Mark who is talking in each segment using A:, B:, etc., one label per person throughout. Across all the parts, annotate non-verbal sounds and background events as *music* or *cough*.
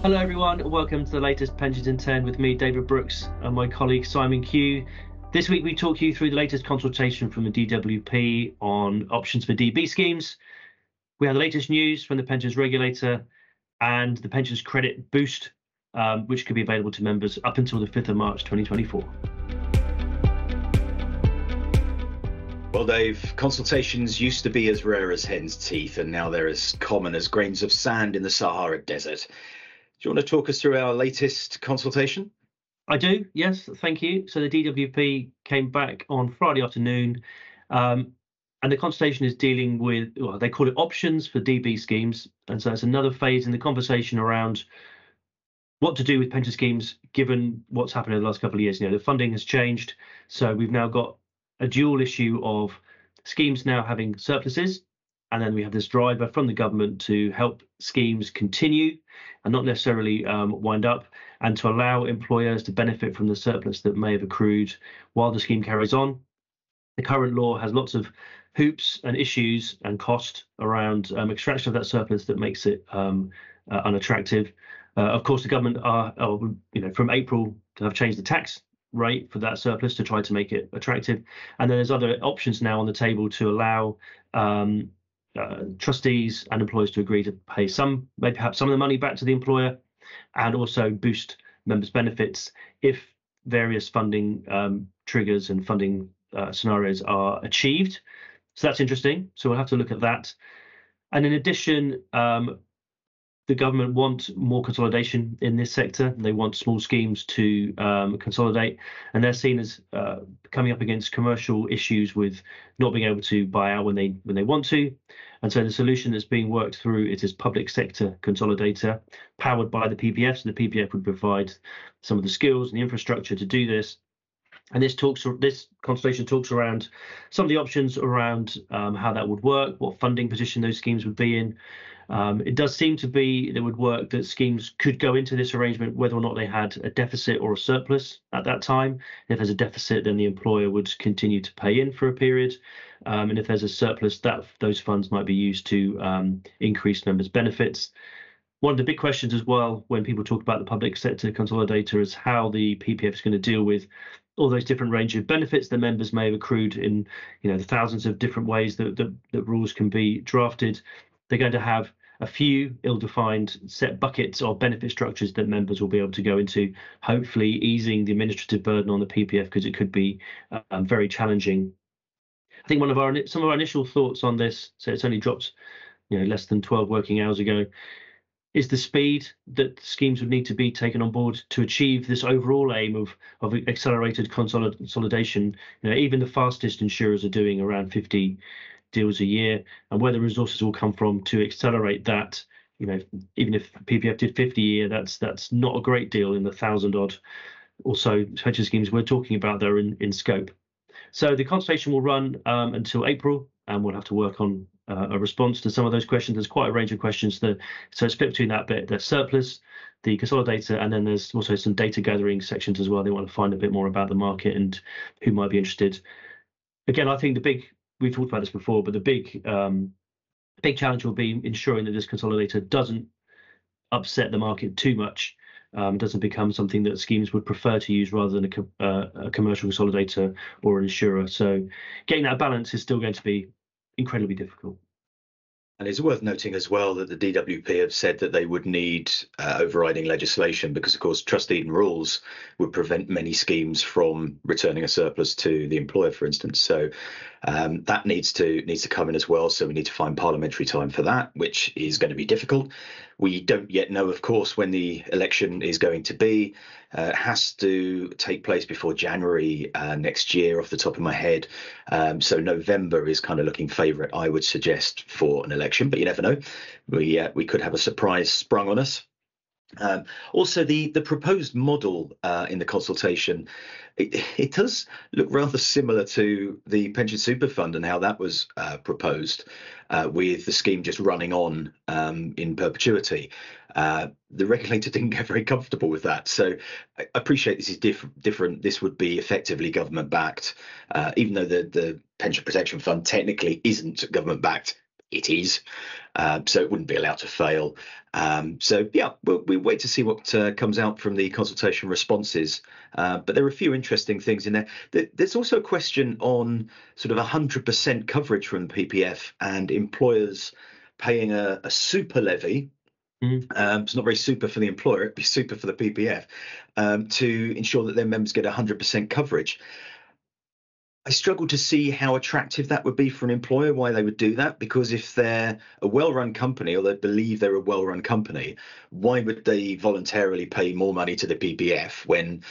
A: Hello, everyone. Welcome to the latest Pensions in 10 with me, David Brooks, and my colleague Simon Q. This week, we talk you through the latest consultation from the DWP on options for DB schemes. We have the latest news from the pensions regulator and the pensions credit boost, um, which could be available to members up until the 5th of March 2024.
B: Well, Dave, consultations used to be as rare as hen's teeth, and now they're as common as grains of sand in the Sahara Desert. Do you want to talk us through our latest consultation?
A: I do, yes, thank you. So the DWP came back on Friday afternoon, um, and the consultation is dealing with, well, they call it options for DB schemes. And so it's another phase in the conversation around what to do with pension schemes given what's happened in the last couple of years. You know, the funding has changed. So we've now got a dual issue of schemes now having surpluses and then we have this driver from the government to help schemes continue and not necessarily um, wind up, and to allow employers to benefit from the surplus that may have accrued while the scheme carries on. The current law has lots of hoops and issues and cost around um, extraction of that surplus that makes it um, uh, unattractive. Uh, of course, the government are, are, you know, from April to have changed the tax rate for that surplus to try to make it attractive. And then there's other options now on the table to allow um, uh, trustees and employers to agree to pay some, maybe perhaps some of the money back to the employer, and also boost members' benefits if various funding um, triggers and funding uh, scenarios are achieved. So that's interesting. So we'll have to look at that. And in addition, um, the government want more consolidation in this sector. They want small schemes to um, consolidate, and they're seen as uh, coming up against commercial issues with not being able to buy out when they when they want to. And so the solution that's being worked through is this public sector consolidator, powered by the PPF. So the PPF would provide some of the skills and the infrastructure to do this. And this talks, this consultation talks around some of the options around um, how that would work, what funding position those schemes would be in, um, it does seem to be that would work that schemes could go into this arrangement whether or not they had a deficit or a surplus at that time. If there's a deficit, then the employer would continue to pay in for a period, um, and if there's a surplus, that those funds might be used to um, increase members' benefits. One of the big questions as well when people talk about the public sector consolidator is how the PPF is going to deal with all those different range of benefits that members may have accrued in you know the thousands of different ways that, that, that rules can be drafted they're going to have a few ill-defined set buckets of benefit structures that members will be able to go into, hopefully easing the administrative burden on the PPF because it could be um, very challenging. I think one of our some of our initial thoughts on this, so it's only dropped, you know, less than 12 working hours ago, is the speed that schemes would need to be taken on board to achieve this overall aim of of accelerated consolidation. You know, even the fastest insurers are doing around 50 deals a year and where the resources will come from to accelerate that you know even if ppf did 50 a year that's that's not a great deal in the thousand odd or so pension schemes we're talking about there in, in scope so the consultation will run um, until april and we'll have to work on a response to some of those questions. There's quite a range of questions that so it's split between that bit the surplus the consolidator and then there's also some data gathering sections as well. They want to find a bit more about the market and who might be interested. Again i think the big we've talked about this before, but the big um, big challenge will be ensuring that this consolidator doesn't upset the market too much, um, doesn't become something that schemes would prefer to use rather than a, uh, a commercial consolidator or an insurer. So getting that balance is still going to be incredibly difficult.
B: And it's worth noting as well that the DWP have said that they would need uh, overriding legislation because, of course, trust deed rules would prevent many schemes from returning a surplus to the employer, for instance. So um, that needs to needs to come in as well. So we need to find parliamentary time for that, which is going to be difficult. We don't yet know, of course, when the election is going to be. Uh, it has to take place before January uh, next year, off the top of my head. Um, so November is kind of looking favourite, I would suggest, for an election. But you never know. We uh, we could have a surprise sprung on us. Um, also, the the proposed model uh, in the consultation, it, it, does look rather similar to the pension super fund and how that was uh, proposed, uh, with the scheme just running on um, in perpetuity. Uh, the regulator *laughs* didn't get very comfortable with that, so I appreciate this is diff- different. This would be effectively government backed, uh, even though the the pension protection fund technically isn't government backed it is. Uh, so it wouldn't be allowed to fail. Um, so yeah, we'll, we wait to see what uh, comes out from the consultation responses. Uh, but there are a few interesting things in there. There's also a question on sort of 100% coverage from the PPF and employers paying a, a super levy. Mm. Um, it's not very super for the employer; it'd be super for the PPF um, to ensure that their members get 100% coverage. I struggle to see how attractive that would be for an employer, why they would do that. Because if they're a well run company or they believe they're a well run company, why would they voluntarily pay more money to the PPF when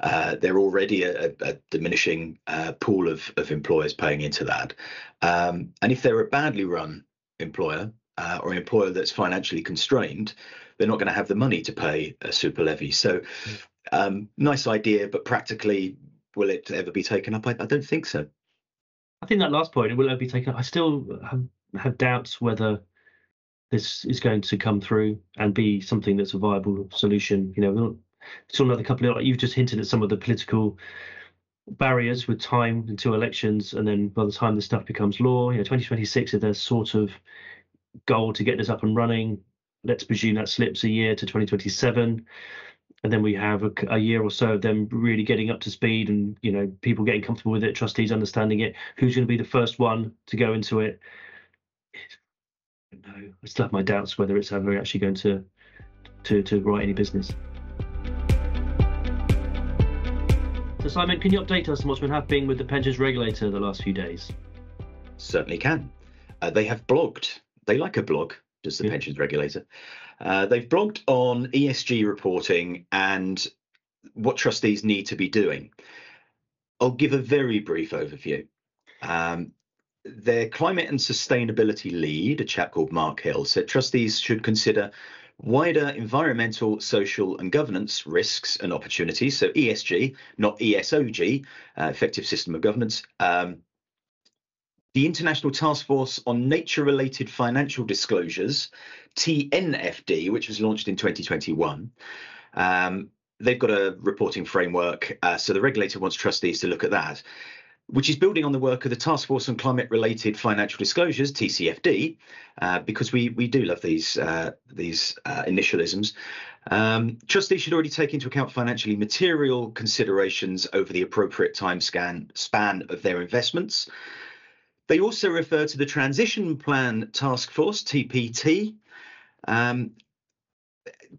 B: uh, they're already a, a diminishing uh, pool of, of employers paying into that? Um, and if they're a badly run employer uh, or an employer that's financially constrained, they're not going to have the money to pay a super levy. So, hmm. um, nice idea, but practically will it ever be taken up? I, I don't think so.
A: I think that last point, will it be taken up? I still have, have doubts whether this is going to come through and be something that's a viable solution. You know, still another couple of you've just hinted at some of the political barriers with time until elections, and then by the time this stuff becomes law, you know, 2026, if there's sort of goal to get this up and running, let's presume that slips a year to 2027 and then we have a, a, year or so of them really getting up to speed and you know people getting comfortable with it trustees understanding it. Who's going to be the first one to go into it? No i still have my doubts whether it's ever actually going to to to write any business. So simon can you update us on what's been happening with the pensions regulator the last few days?
B: Certainly can. Uh, they have blogged. They like a blog does the yeah. pensions regulator uh, they've blogged on ESG reporting and what trustees need to be doing. I'll give a very brief overview. Um, their climate and sustainability lead, a chap called Mark Hill, said trustees should consider wider environmental, social, and governance risks and opportunities. So ESG, not ESOG, uh, effective system of governance. Um, the International Task Force on Nature Related Financial Disclosures, TNFD, which was launched in 2021. Um, they've got a reporting framework, uh, so the regulator wants trustees to look at that, which is building on the work of the Task Force on Climate Related Financial Disclosures, TCFD, uh, because we we do love these uh, these uh, initialisms. Um, trustees should already take into account financially material considerations over the appropriate time scan span of their investments. They also refer to the Transition Plan Task Force, TPT. Um,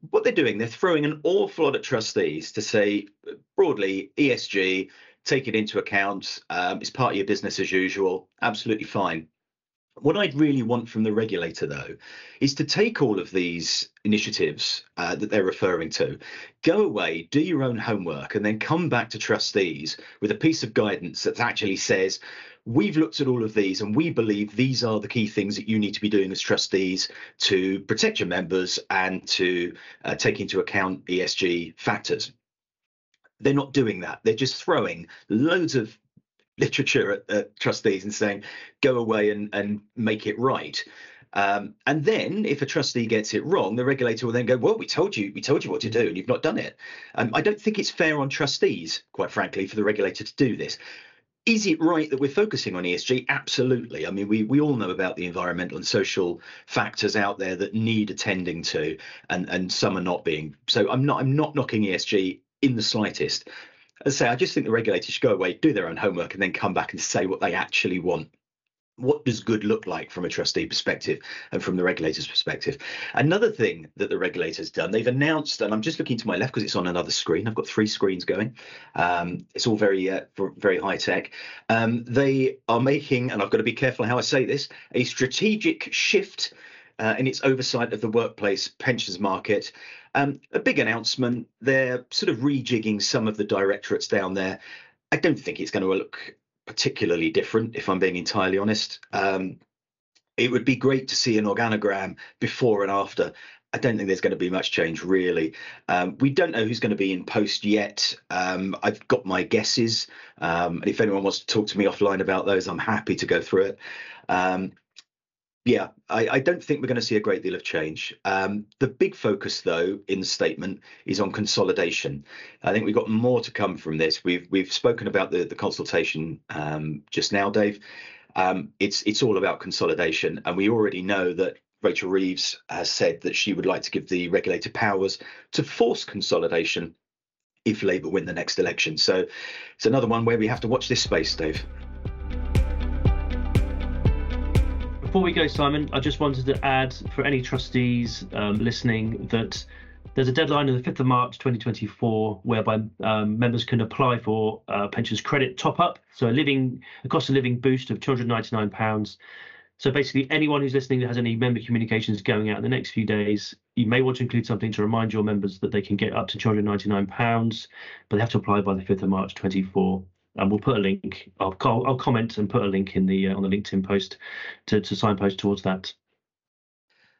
B: what they're doing, they're throwing an awful lot at trustees to say, broadly, ESG, take it into account. Um, it's part of your business as usual. Absolutely fine. What I'd really want from the regulator, though, is to take all of these initiatives uh, that they're referring to, go away, do your own homework, and then come back to trustees with a piece of guidance that actually says, we've looked at all of these and we believe these are the key things that you need to be doing as trustees to protect your members and to uh, take into account ESG factors. They're not doing that. They're just throwing loads of literature at, at trustees and saying, go away and, and make it right. Um, and then, if a trustee gets it wrong, the regulator will then go, "Well, we told you, we told you what to do, and you've not done it." Um, I don't think it's fair on trustees, quite frankly, for the regulator to do this. Is it right that we're focusing on ESG? Absolutely. I mean, we we all know about the environmental and social factors out there that need attending to, and and some are not being. So I'm not I'm not knocking ESG in the slightest. As I say, I just think the regulators should go away, do their own homework, and then come back and say what they actually want what does good look like from a trustee perspective and from the regulator's perspective? Another thing that the regulator's done, they've announced, and I'm just looking to my left because it's on another screen. I've got three screens going. Um, it's all very, uh, very high tech. Um, they are making, and I've got to be careful how I say this, a strategic shift uh, in its oversight of the workplace pensions market. Um, a big announcement. They're sort of rejigging some of the directorates down there. I don't think it's going to look particularly different, if I'm being entirely honest. Um, it would be great to see an organogram before and after. I don't think there's going to be much change really. Um, we don't know who's going to be in post yet. Um, I've got my guesses. Um, and if anyone wants to talk to me offline about those, I'm happy to go through it. Yeah, I, I, don't think we're going to see a great deal of change. Um, the big focus, though, in the statement is on consolidation. I think we've got more to come from this. We've we've spoken about the the consultation um, just now, Dave. Um, it's it's all about consolidation, and we already know that Rachel Reeves has said that she would like to give the regulator powers to force consolidation if Labour win the next election. So it's another one where we have to watch this space, Dave.
A: Before we go, Simon, I just wanted to add for any trustees um, listening that there's a deadline on the 5th of March 2024 whereby um, members can apply for uh, pensions credit top up. So a living a cost of living boost of £299. So basically, anyone who's listening that has any member communications going out in the next few days, you may want to include something to remind your members that they can get up to £299, but they have to apply by the 5th of March 24. And we'll put a link. I'll, I'll comment and put a link in the uh, on the LinkedIn post to, to signpost towards that.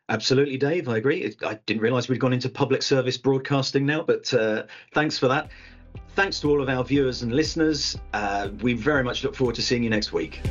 B: Absolutely, Dave. I agree. I didn't realise we'd gone into public service broadcasting now, but uh, thanks for that. Thanks to all of our viewers and listeners. Uh, we very much look forward to seeing you next week.